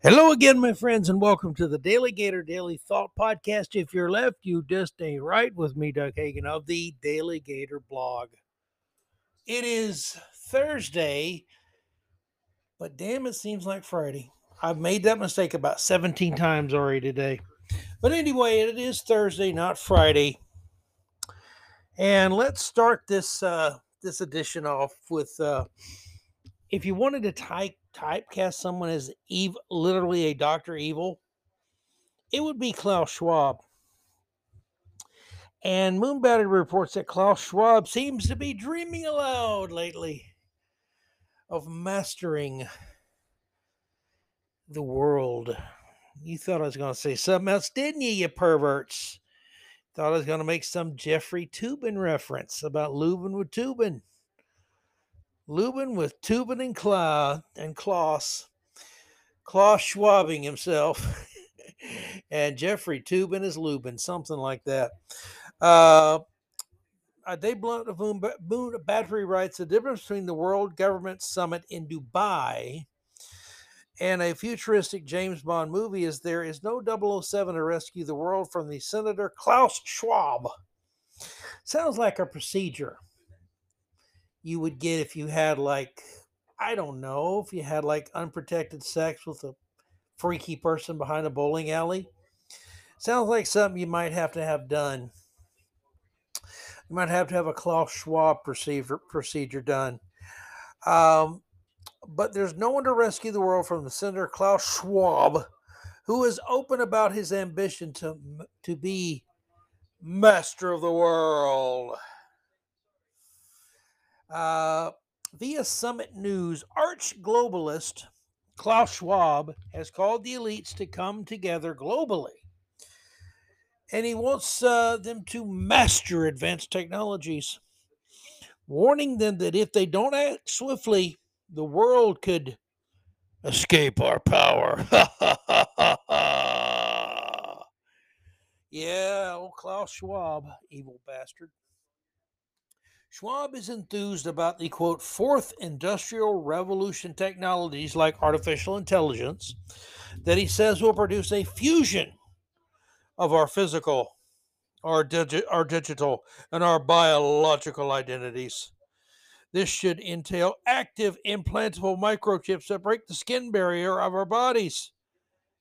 Hello again, my friends, and welcome to the Daley Gator Daley Thought Podcast. If you're left, you just ain't right with me, Doug Hagin of the Daley Gator blog. It is Thursday, but damn, it seems like Friday. I've made that mistake about 17 times already today. But anyway, it is Thursday, not Friday. And let's start this uh, this edition off with uh, if you wanted to type typecast someone as evil, literally a Doctor Evil, it would be Klaus Schwab. And Moon Battery reports that Klaus Schwab seems to be dreaming aloud lately of mastering the world. You thought I was going to say something else, didn't you, you perverts? Thought I was going to make some Jeffrey Toobin reference about Lubin with Toobin. Lubin with Toobin and Klaus and Klaus. Klaus Schwabing himself. and Jeffrey Toobin is Lubin, something like that. Uh, uh Dave Blunt of Moon Battery writes the difference between the World Government Summit in Dubai and a futuristic James Bond movie is there is no 007 to rescue the world from the Senator Klaus Schwab. Sounds like a procedure you would get if you had like I don't know if you had like unprotected sex with a freaky person behind a bowling alley. Sounds like something you might have to have done. You might have to have a Klaus Schwab procedure procedure done. Um, but there's no one to rescue the world from the Senator Klaus Schwab, who is open about his ambition to to be master of the world. Uh, via Summit News, arch globalist Klaus Schwab has called the elites to come together globally. And he wants uh, them to master advanced technologies, warning them that if they don't act swiftly, the world could escape our power. yeah, old Klaus Schwab, evil bastard. Schwab is enthused about the quote, fourth industrial revolution technologies like artificial intelligence that he says will produce a fusion of our physical, our, digi- our digital, and our biological identities. This should entail active implantable microchips that break the skin barrier of our bodies.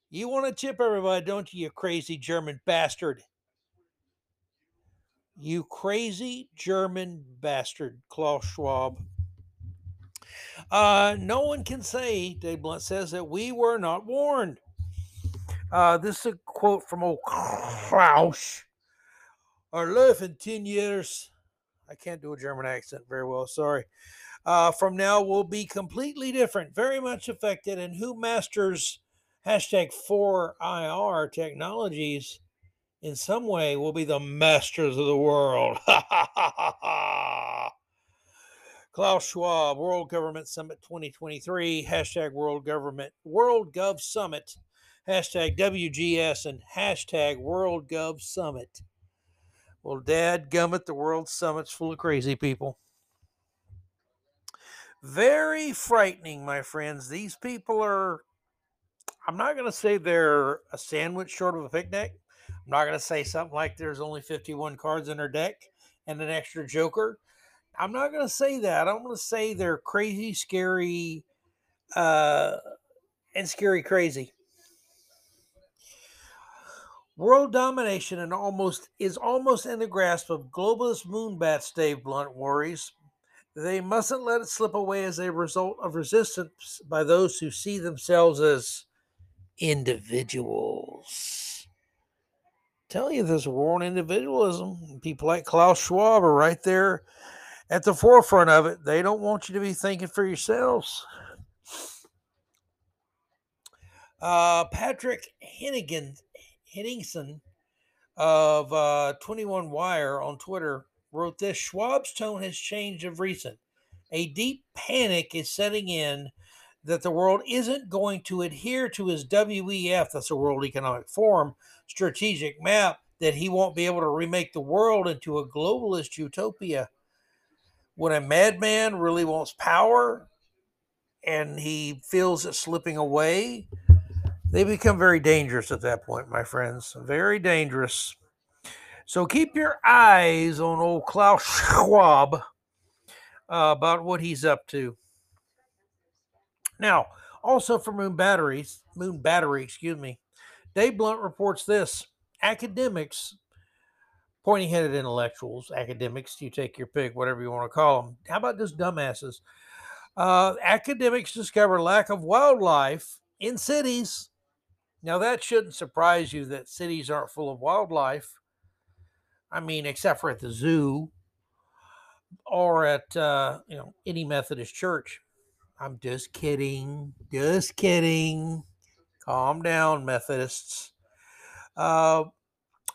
You want to chip everybody, don't you, you crazy German bastard? You crazy German bastard, Klaus Schwab. Uh, no one can say, Dave Blunt says, that we were not warned. Uh, this is a quote from old Klaus. Our life in 10 years, I can't do a German accent very well, sorry. Uh, from now will be completely different, very much affected, and who masters hashtag 4IR technologies in some way will be the masters of the world. Klaus Schwab, World Government Summit 2023, hashtag World Government, World Gov Summit, hashtag WGS, and hashtag World Gov Summit. Well, dad gummit, the World Summit's full of crazy people. Very frightening, my friends. These people are, I'm not going to say they're a sandwich short of a picnic I'm not going to say something like there's only 51 cards in her deck and an extra joker. I'm not going to say that. I'm going to say they're crazy, scary, uh, and scary crazy. World domination and almost is almost in the grasp of globalist moonbats, Dave Blunt worries. They mustn't let it slip away as a result of resistance by those who see themselves as individuals tell you this war on individualism. People like Klaus Schwab are right there at the forefront of it. They don't want you to be thinking for yourselves. Uh, Patrick Hennigan, Henningsen of uh, 21 Wire on Twitter wrote this Schwab's tone has changed of recent. A deep panic is setting in that the world isn't going to adhere to his WEF, that's the World Economic Forum, strategic map, that he won't be able to remake the world into a globalist utopia. When a madman really wants power and he feels it slipping away, they become very dangerous at that point, my friends. Very dangerous. So keep your eyes on old Klaus Schwab uh, about what he's up to. Now, also for Moon Batteries, Moon Battery, excuse me, Dave Blunt reports this: academics, pointy-headed intellectuals, academics, you take your pick, whatever you want to call them. How about just dumbasses? Uh, academics discover lack of wildlife in cities. Now that shouldn't surprise you that cities aren't full of wildlife. I mean, except for at the zoo or at uh, you know any Methodist church. I'm just kidding. Just kidding. Calm down, Methodists. Uh,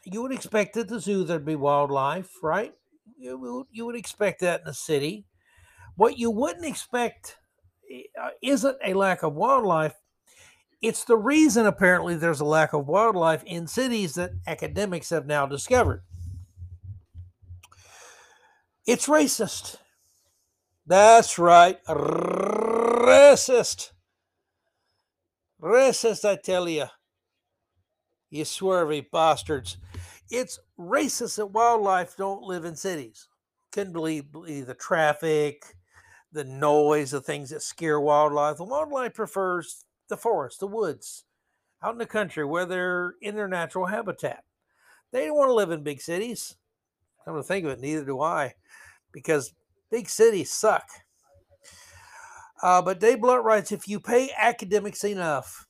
you would expect at the zoo there'd be wildlife, right? You would, you would expect that in the city. What you wouldn't expect uh, isn't a lack of wildlife. It's the reason, apparently, there's a lack of wildlife in cities that academics have now discovered. It's racist. That's right. Racist. Racist, I tell you. You swervy bastards. It's racist that wildlife don't live in cities. Couldn't believe, believe the traffic, the noise, the things that scare wildlife. The wildlife prefers the forest, the woods, out in the country where they're in their natural habitat. They don't want to live in big cities. Come to think of it, neither do I, because big cities suck. Uh, but Dave Blunt writes if you pay academics enough,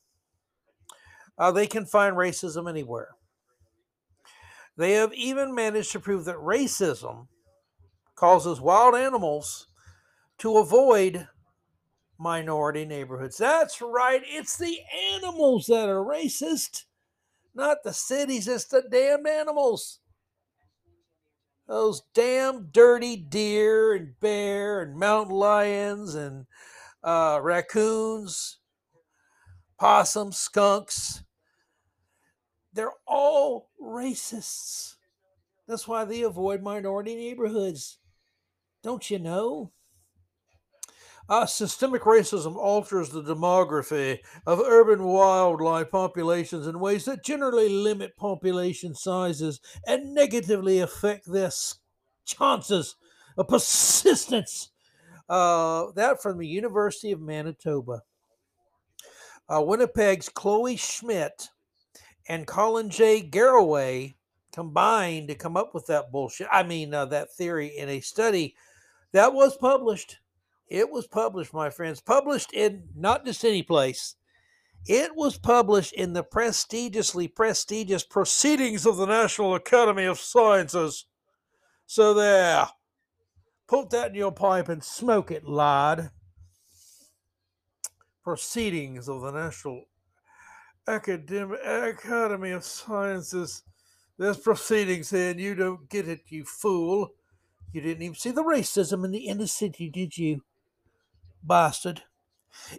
uh, they can find racism anywhere. They have even managed to prove that racism causes wild animals to avoid minority neighborhoods. That's right, it's the animals that are racist, not the cities, it's the damned animals. Those damn dirty deer and bear and mountain lions and uh, raccoons, possums, skunks. They're all racists. That's why they avoid minority neighborhoods. Don't you know? Uh, systemic racism alters the demography of urban wildlife populations in ways that generally limit population sizes and negatively affect their chances of persistence. Uh, that from the University of Manitoba. Uh, Winnipeg's Chloe Schmidt and Colin J. Garroway combined to come up with that bullshit. I mean, uh, that theory in a study that was published it was published, my friends, published in not just any place. It was published in the prestigiously prestigious Proceedings of the National Academy of Sciences. So there, put that in your pipe and smoke it, lad. Proceedings of the National Academic Academy of Sciences. There's proceedings here, and you don't get it, you fool. You didn't even see the racism in the inner city, did you? Bastard.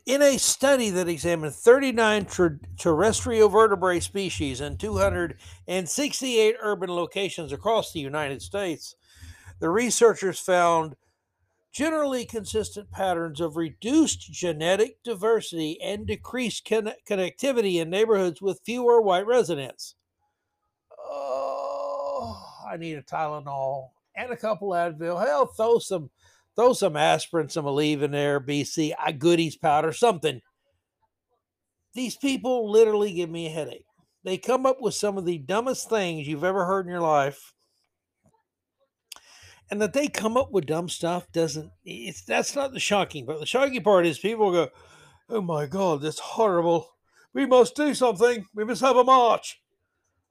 In a study that examined 39 ter- terrestrial vertebrate species in 268 urban locations across the United States, the researchers found generally consistent patterns of reduced genetic diversity and decreased con- connectivity in neighborhoods with fewer white residents. Oh, I need a Tylenol and a couple Advil. Hell, throw some throw some aspirin, some Aleve in there, BC, I goodies powder, something. These people literally give me a headache. They come up with some of the dumbest things you've ever heard in your life. And that they come up with dumb stuff doesn't it's that's not the shocking part. The shocking part is people go, Oh my god, that's horrible. We must do something. We must have a march.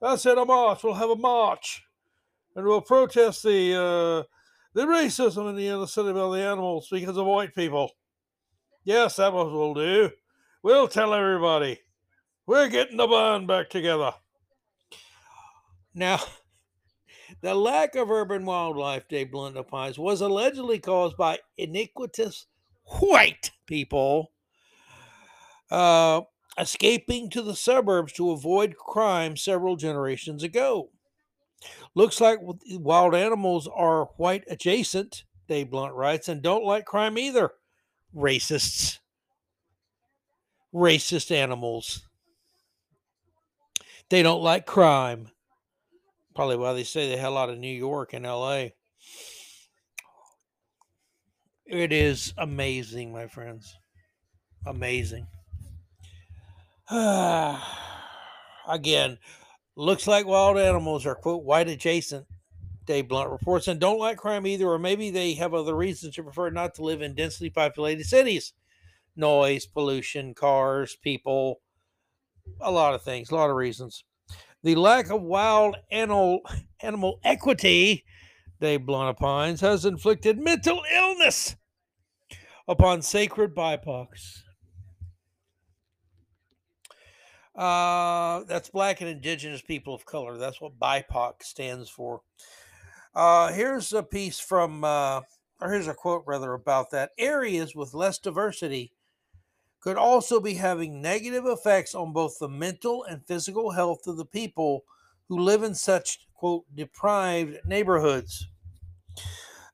That's it, a march. We'll have a march. And we'll protest the uh the racism in the inner city about the animals because of white people. Yes, that what we'll do. We'll tell everybody. We're getting the band back together. Now, the lack of urban wildlife, Dave Blunt opines, was allegedly caused by iniquitous white people uh, escaping to the suburbs to avoid crime several generations ago. Looks like wild animals are white adjacent, Dave Blunt writes, and don't like crime either. Racists. Racist animals. They don't like crime. Probably why they say the hell out of New York and LA. It is amazing, my friends. Amazing. Again, looks like wild animals are, quote, white adjacent. Dave Blunt reports and don't like crime either, or maybe they have other reasons to prefer not to live in densely populated cities. Noise, pollution, cars, people, a lot of things, a lot of reasons. The lack of wild animal, animal equity, Dave Blunt opines, has inflicted mental illness upon sacred BIPOCs. Uh, that's Black and Indigenous People of Color. That's what BIPOC stands for. Uh, here's a piece from, uh, or here's a quote rather about that. Areas with less diversity could also be having negative effects on both the mental and physical health of the people who live in such, quote, deprived neighborhoods.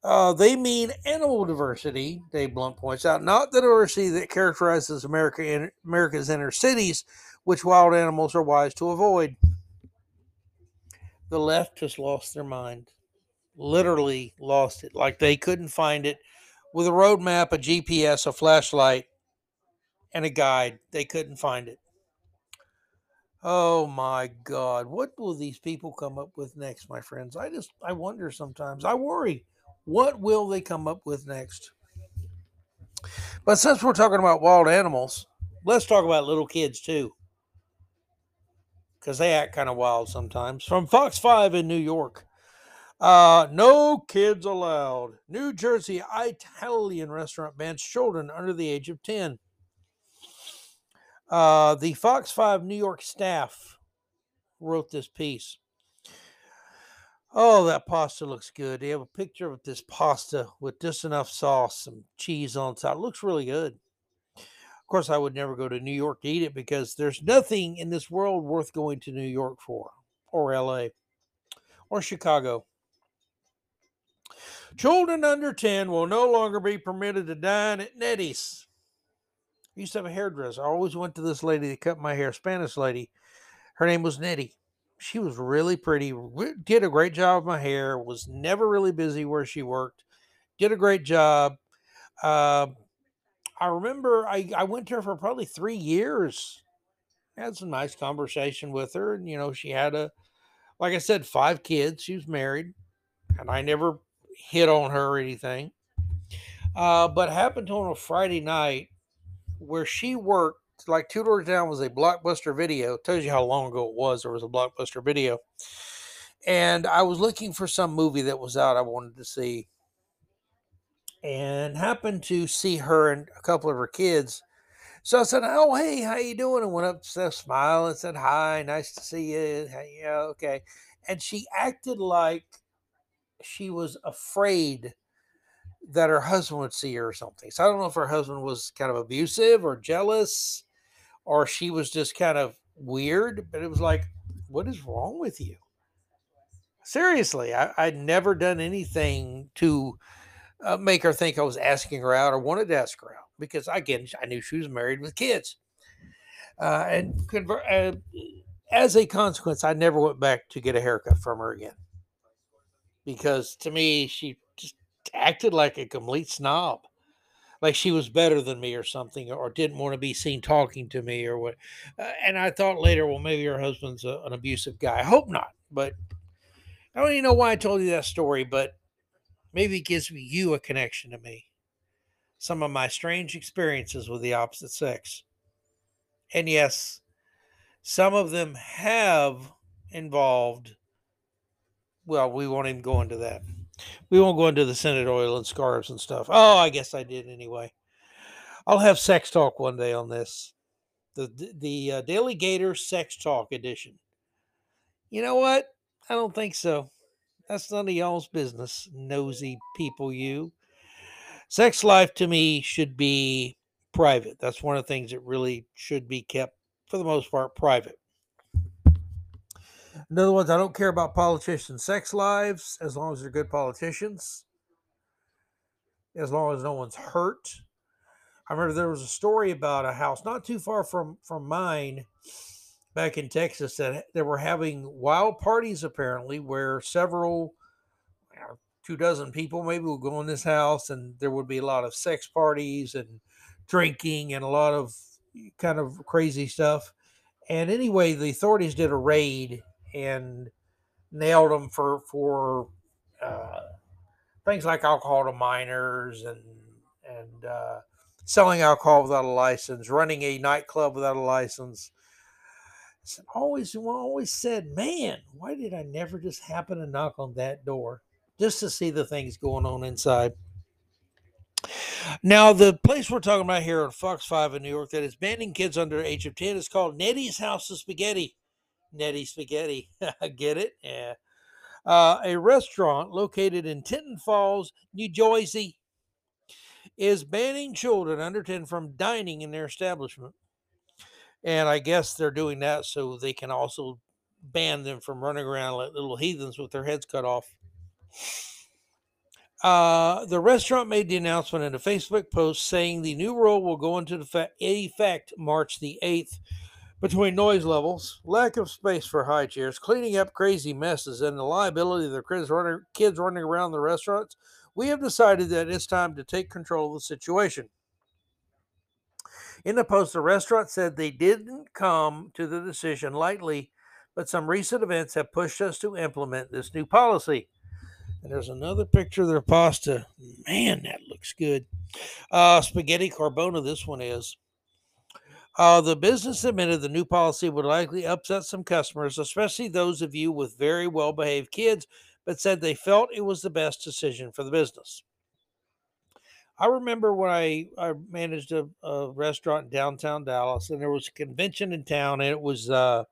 Uh, they mean animal diversity, Dave Blunt points out, not the diversity that characterizes America in, America's inner cities, which wild animals are wise to avoid. The left has lost their mind, literally lost it. Like they couldn't find it with a roadmap, a GPS, a flashlight, and a guide. They couldn't find it. Oh my God. What will these people come up with next, my friends? I just, I wonder sometimes. I worry. What will they come up with next? But since we're talking about wild animals, let's talk about little kids too. Because they act kind of wild sometimes. From Fox 5 in New York. Uh, no kids allowed. New Jersey Italian restaurant bans children under the age of 10. Uh, the Fox 5 New York staff wrote this piece. Oh, that pasta looks good. They have a picture of this pasta with just enough sauce and cheese on top. It looks really good. Course, I would never go to New York to eat it because there's nothing in this world worth going to New York for, or LA, or Chicago. Children under 10 will no longer be permitted to dine at Nettie's. I used to have a hairdresser. I always went to this lady that cut my hair, Spanish lady. Her name was Nettie she was really pretty, did a great job of my hair, was never really busy where she worked, did a great job. Uh, I remember I, I went to her for probably three years. Had some nice conversation with her, and you know, she had a, like I said, five kids. She was married, and I never hit on her or anything. Uh, but happened on a Friday night where she worked like two doors down was a blockbuster video. It tells you how long ago it was. There was a blockbuster video. And I was looking for some movie that was out I wanted to see. And happened to see her and a couple of her kids. So I said, Oh, hey, how you doing? And went up to smile and said, Hi, nice to see you. Yeah, okay. And she acted like she was afraid that her husband would see her or something. So I don't know if her husband was kind of abusive or jealous or she was just kind of weird. But it was like, what is wrong with you? Seriously, I, I'd never done anything to uh, make her think I was asking her out or wanted to ask her out because, again, I knew she was married with kids. Uh, and uh, as a consequence, I never went back to get a haircut from her again because to me, she just acted like a complete snob like she was better than me or something, or didn't want to be seen talking to me or what. Uh, and I thought later, well, maybe her husband's a, an abusive guy. I hope not, but I don't even know why I told you that story, but maybe it gives you a connection to me. Some of my strange experiences with the opposite sex. And yes, some of them have involved, well, we won't even go into that. We won't go into the scented oil and scarves and stuff. Oh, I guess I did anyway. I'll have sex talk one day on this. The the uh, Daley Gator Sex Talk edition. You know what? I don't think so. That's none of y'all's business, nosy people. You. Sex life to me should be private. That's one of the things that really should be kept, for the most part, private. In other words, I don't care about politicians' sex lives as long as they're good politicians, as long as no one's hurt. I remember there was a story about a house not too far from from mine back in Texas that they were having wild parties apparently, where several, uh, two dozen people maybe would go in this house, and there would be a lot of sex parties and drinking and a lot of kind of crazy stuff. And anyway, the authorities did a raid and nailed them for for uh, things like alcohol to minors and and uh, selling alcohol without a license, running a nightclub without a license. I always always said, man, why did I never just happen to knock on that door just to see the things going on inside? Now, the place we're talking about here on Fox 5 in New York that is banning kids under age of 10 is called Nettie's House of Spaghetti. Nettie Spaghetti. Get it? Yeah. Uh, a restaurant located in Tinton Falls, New Jersey, is banning children under 10 from dining in their establishment. And I guess they're doing that so they can also ban them from running around like little heathens with their heads cut off. Uh, the restaurant made the announcement in a Facebook post saying the new rule will go into effect March the 8th. Between noise levels, lack of space for high chairs, cleaning up crazy messes, and the liability of the kids running, kids running around the restaurants, we have decided that it's time to take control of the situation. In the post, the restaurant said they didn't come to the decision lightly, but some recent events have pushed us to implement this new policy. And there's another picture of their pasta. Man, that looks good. Uh, spaghetti carbona, this one is. Uh, the business admitted the new policy would likely upset some customers, especially those of you with very well behaved kids, but said they felt it was the best decision for the business. I remember when I, I managed a, a restaurant in downtown Dallas, and there was a convention in town, and it was uh,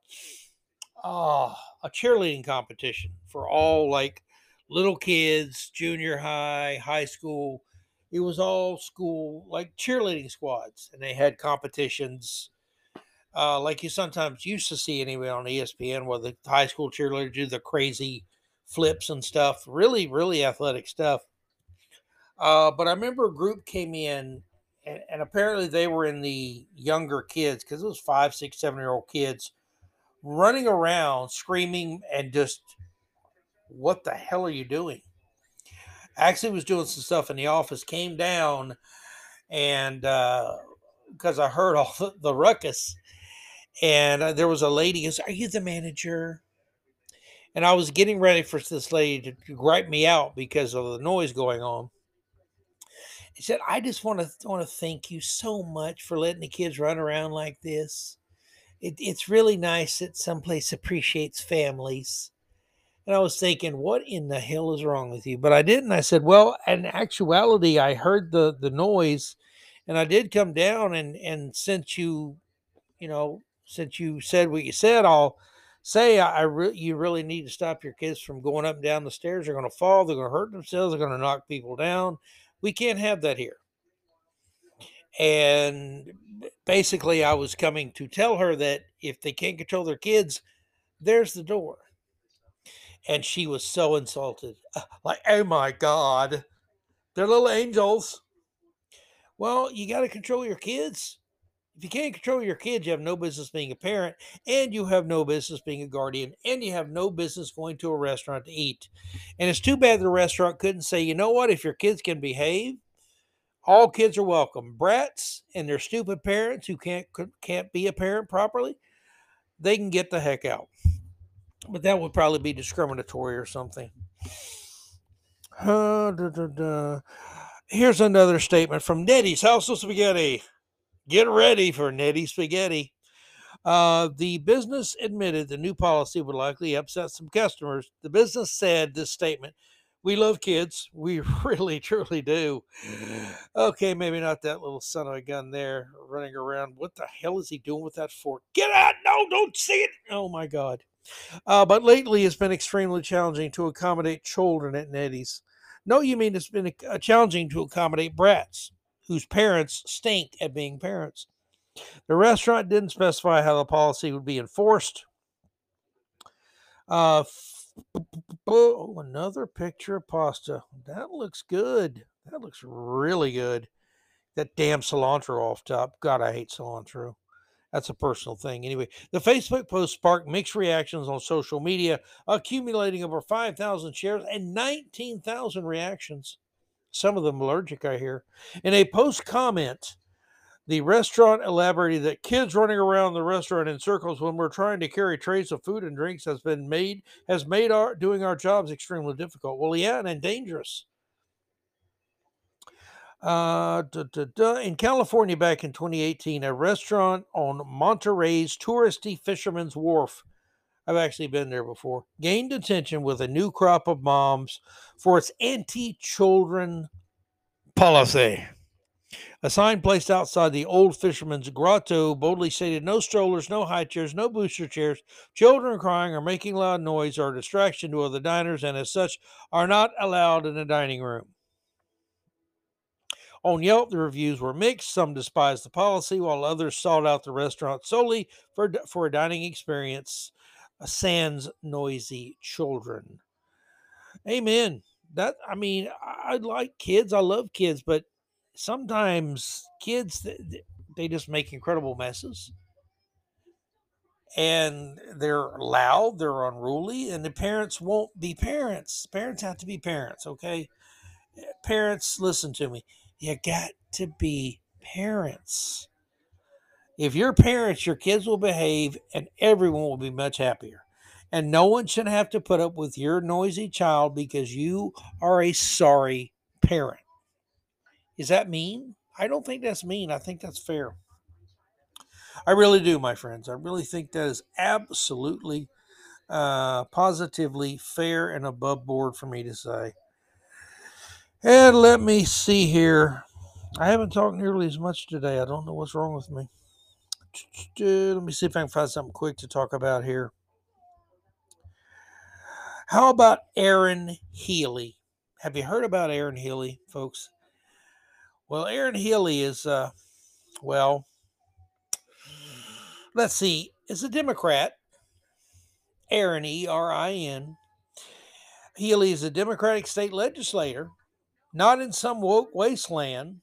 oh, a cheerleading competition for all like little kids, junior high, high school. It was all school, like cheerleading squads, and they had competitions uh, like you sometimes used to see anyway on ESPN, where the high school cheerleaders do the crazy flips and stuff. Really, really athletic stuff. Uh, but I remember a group came in, and, and apparently they were in the younger kids because it was five, six, seven year old kids running around screaming and just what the hell are you doing? Actually, was doing some stuff in the office, came down, and because uh, I heard all the, the ruckus, and uh, there was a lady goes, "Are you the manager?" And I was getting ready for this lady to gripe me out because of the noise going on. He said, "I just want to want to thank you so much for letting the kids run around like this. It, it's really nice that someplace appreciates families." And I was thinking, what in the hell is wrong with you? But I didn't. I said, well, in actuality, I heard the the noise, and I did come down and and since you, you know, since you said what you said, I'll say I, I re- you really need to stop your kids from going up and down the stairs. They're going to fall. They're going to hurt themselves. They're going to knock people down. We can't have that here. And basically, I was coming to tell her that if they can't control their kids, there's the door and she was so insulted. Uh, like, oh my God, they're little angels. Well, you got to control your kids. If you can't control your kids, you have no business being a parent, and you have no business being a guardian, and you have no business going to a restaurant to eat. And it's too bad the restaurant couldn't say, you know what, if your kids can behave, all kids are welcome. Brats and their stupid parents who can't can't be a parent properly, they can get the heck out but that would probably be discriminatory or something. Uh, da, da, da. Here's another statement from Nettie's House of Spaghetti. Get ready for Nettie Spaghetti. Uh, the business admitted the new policy would likely upset some customers. The business said this statement We love kids. We really, truly do. Okay, maybe not that little son of a gun there running around. What the hell is he doing with that fork? Get out! No, don't see it! Oh my God. Uh, but lately, it's been extremely challenging to accommodate children at Nettie's. No, you mean it's been uh, challenging to accommodate brats whose parents stink at being parents. The restaurant didn't specify how the policy would be enforced. Uh, oh, another picture of pasta. That looks good. That looks really good. That damn cilantro off top. God, I hate cilantro. That's a personal thing. Anyway, the Facebook post sparked mixed reactions on social media, accumulating over 5,000 shares and 19,000 reactions. Some of them allergic, I hear. In a post comment, the restaurant elaborated that kids running around the restaurant in circles when we're trying to carry trays of food and drinks has been made has made our doing our jobs extremely difficult. Well, yeah, and dangerous. Uh. In California, back in 2018, a restaurant on Monterey's touristy Fisherman's Wharf, I've actually been there before, gained attention with a new crop of moms for its anti children policy. A sign placed outside the old fisherman's grotto boldly stated no strollers, no high chairs, no booster chairs. Children crying or making loud noise are a distraction to other diners and, as such, are not allowed in the dining room. On Yelp, the reviews were mixed. Some despised the policy, while others sought out the restaurant solely for, for a dining experience. A sans noisy children. Amen. That I mean, I like kids. I love kids, but sometimes kids they just make incredible messes and they're loud they're unruly and the parents won't be parents parents have to be parents okay parents listen to me you got to be parents. If you're parents, your kids will behave and everyone will be much happier. And no one should have to put up with your noisy child because you are a sorry parent. Is that mean? I don't think that's mean. I think that's fair. I really do, my friends. I really think that is absolutely, uh, positively fair and above board for me to say. And let me see here. I haven't talked nearly as much today. I don't know what's wrong with me. Let me see if I can find something quick to talk about here. How about Erin Healy? Have you heard about Erin Healy, folks? Well, Erin Healy is, uh, well, let's see, is a Democrat. Erin, E R I N. Healy is a Democratic state legislator not in some woke wasteland,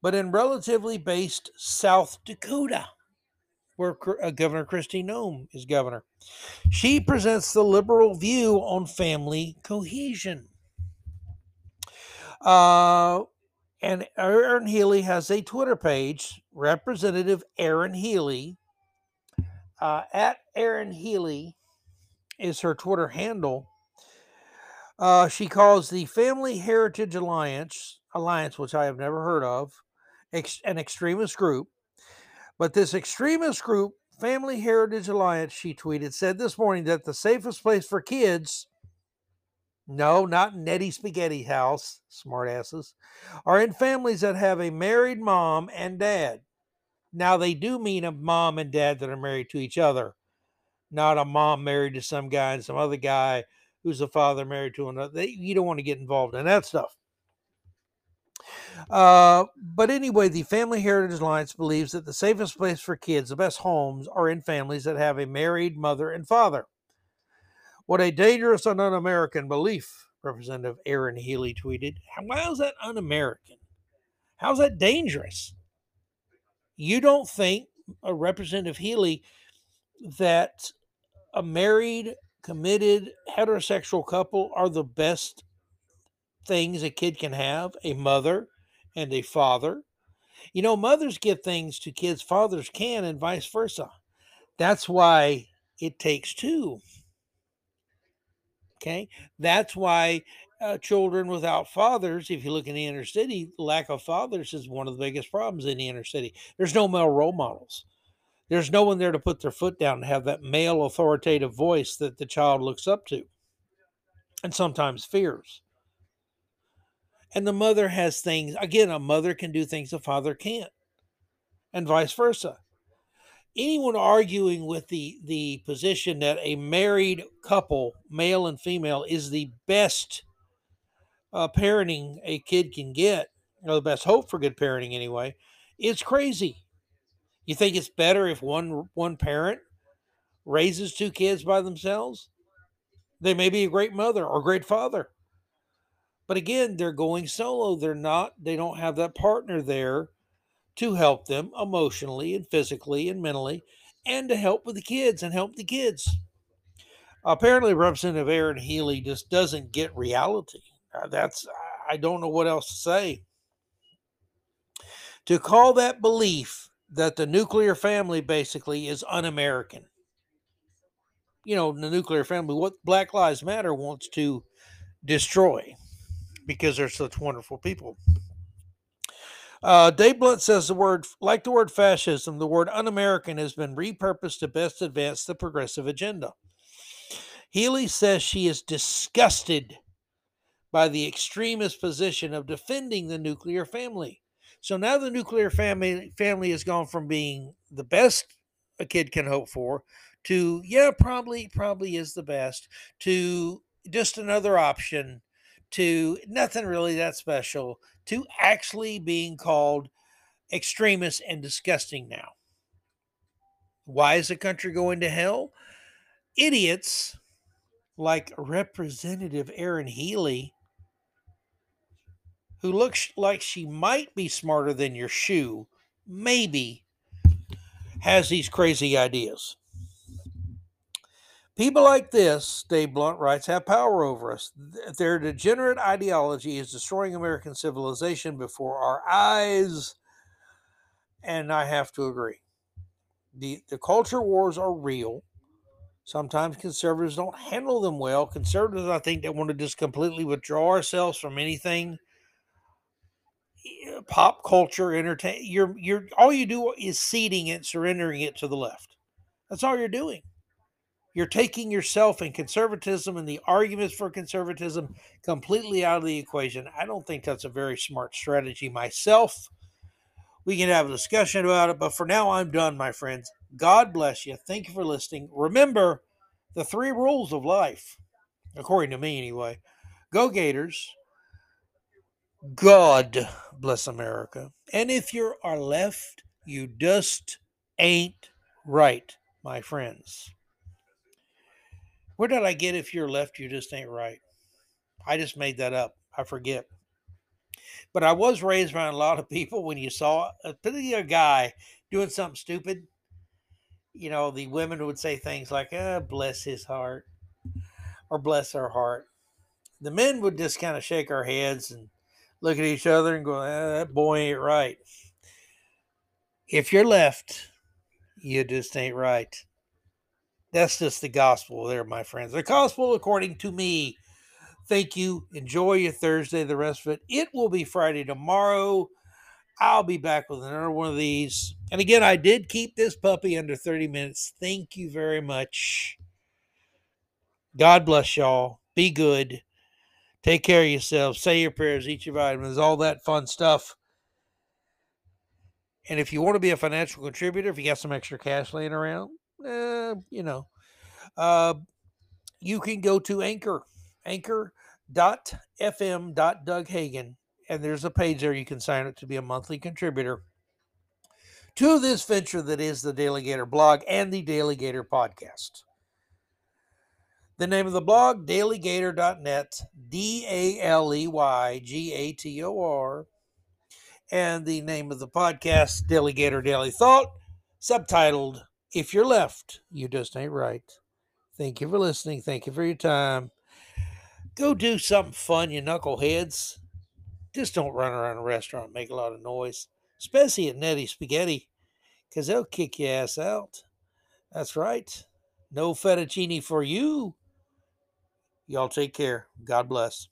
but in relatively based South Dakota, where uh, Governor Kristi Noem is governor. She presents the liberal view on family cohesion. Uh, and Erin Healy has a Twitter page, Representative Erin Healy. Uh, at Erin Healy is her Twitter handle. Uh, she calls the Family Heritage Alliance, alliance which I have never heard of, ex- an extremist group. But this extremist group, Family Heritage Alliance, she tweeted, said this morning that the safest place for kids, no, not Nettie Spaghetti House, smartasses, are in families that have a married mom and dad. Now, they do mean a mom and dad that are married to each other, not a mom married to some guy and some other guy who's a father married to another. You don't want to get involved in that stuff. Uh, but anyway, the Family Heritage Alliance believes that the safest place for kids, the best homes, are in families that have a married mother and father. What a dangerous and un American belief, Representative Erin Healy tweeted. Why is that un American? How's that dangerous? You don't think, a Representative Healy, that a married committed heterosexual couple are the best things a kid can have a mother and a father. You know, mothers give things to kids fathers can, and vice versa. That's why it takes two. Okay. That's why uh, children without fathers, if you look in the inner city, lack of fathers is one of the biggest problems in the inner city. There's no male role models. There's no one there to put their foot down and have that male authoritative voice that the child looks up to and sometimes fears. And the mother has things, again, a mother can do things a father can't, and vice versa. Anyone arguing with the, the position that a married couple, male and female, is the best uh, parenting a kid can get, or the best hope for good parenting anyway, it's crazy. You think it's better if one one parent raises two kids by themselves? They may be a great mother or great father. But again, they're going solo. They're not, they don't have that partner there to help them emotionally and physically and mentally, and to help with the kids and help the kids. Apparently, Representative Erin Healy just doesn't get reality. Uh, that's, I don't know what else to say. To call that belief that the nuclear family basically is un American. You know, the nuclear family, what Black Lives Matter wants to destroy because they're such wonderful people. Uh, Dave Blunt says the word, like the word fascism, the word un American has been repurposed to best advance the progressive agenda. Healy says she is disgusted by the extremist position of defending the nuclear family. So now the nuclear family family has gone from being the best a kid can hope for to yeah, probably probably is the best to just another option to nothing really that special to actually being called extremist and disgusting now. Why is the country going to hell? Idiots like Representative Erin Healy, who looks like she might be smarter than your shoe, maybe has these crazy ideas. People like this, Dave Blunt writes, have power over us. Their degenerate ideology is destroying American civilization before our eyes. And I have to agree. The, the culture wars are real. Sometimes conservatives don't handle them well. Conservatives, I think, that want to just completely withdraw ourselves from anything pop culture, entertain. You're you're all you do is ceding it, surrendering it to the left. That's all you're doing. You're taking yourself and conservatism and the arguments for conservatism completely out of the equation. I don't think that's a very smart strategy myself. We can have a discussion about it, but for now, I'm done, my friends. God bless you. Thank you for listening. Remember the three rules of life, according to me anyway. Go Gators. God bless America. And if you are left, you just ain't right, my friends. Where did I get if you're left, you just ain't right? I just made that up. I forget. But I was raised around a lot of people when you saw a particular guy doing something stupid. You know, the women would say things like, oh, bless his heart or bless her heart. The men would just kind of shake our heads and look at each other and go, ah, that boy ain't right. If you're left, you just ain't right. That's just the gospel there, my friends. The gospel according to me. Thank you. Enjoy your Thursday, the rest of it. It will be Friday tomorrow. I'll be back with another one of these. And again, I did keep this puppy under 30 minutes. Thank you very much. God bless y'all. Be good. Take care of yourselves. Say your prayers, eat your vitamins, all that fun stuff. And if you want to be a financial contributor, if you got some extra cash laying around, eh, you know, uh, you can go to Anchor, anchor.fm.doughagen, and there's a page there you can sign up to be a monthly contributor to this venture that is the Daley Gator blog and the Daley Gator podcast. The name of the blog, daleygator.net, D A L E Y G A T O R. And the name of the podcast, Daley Gator Daley Thought, subtitled, If You're Left, You Just Ain't Right. Thank you for listening. Thank you for your time. Go do something fun, you knuckleheads. Just don't run around a restaurant and make a lot of noise, especially at Nettie Spaghetti, because they'll kick your ass out. That's right. No fettuccine for you. Y'all take care. God bless.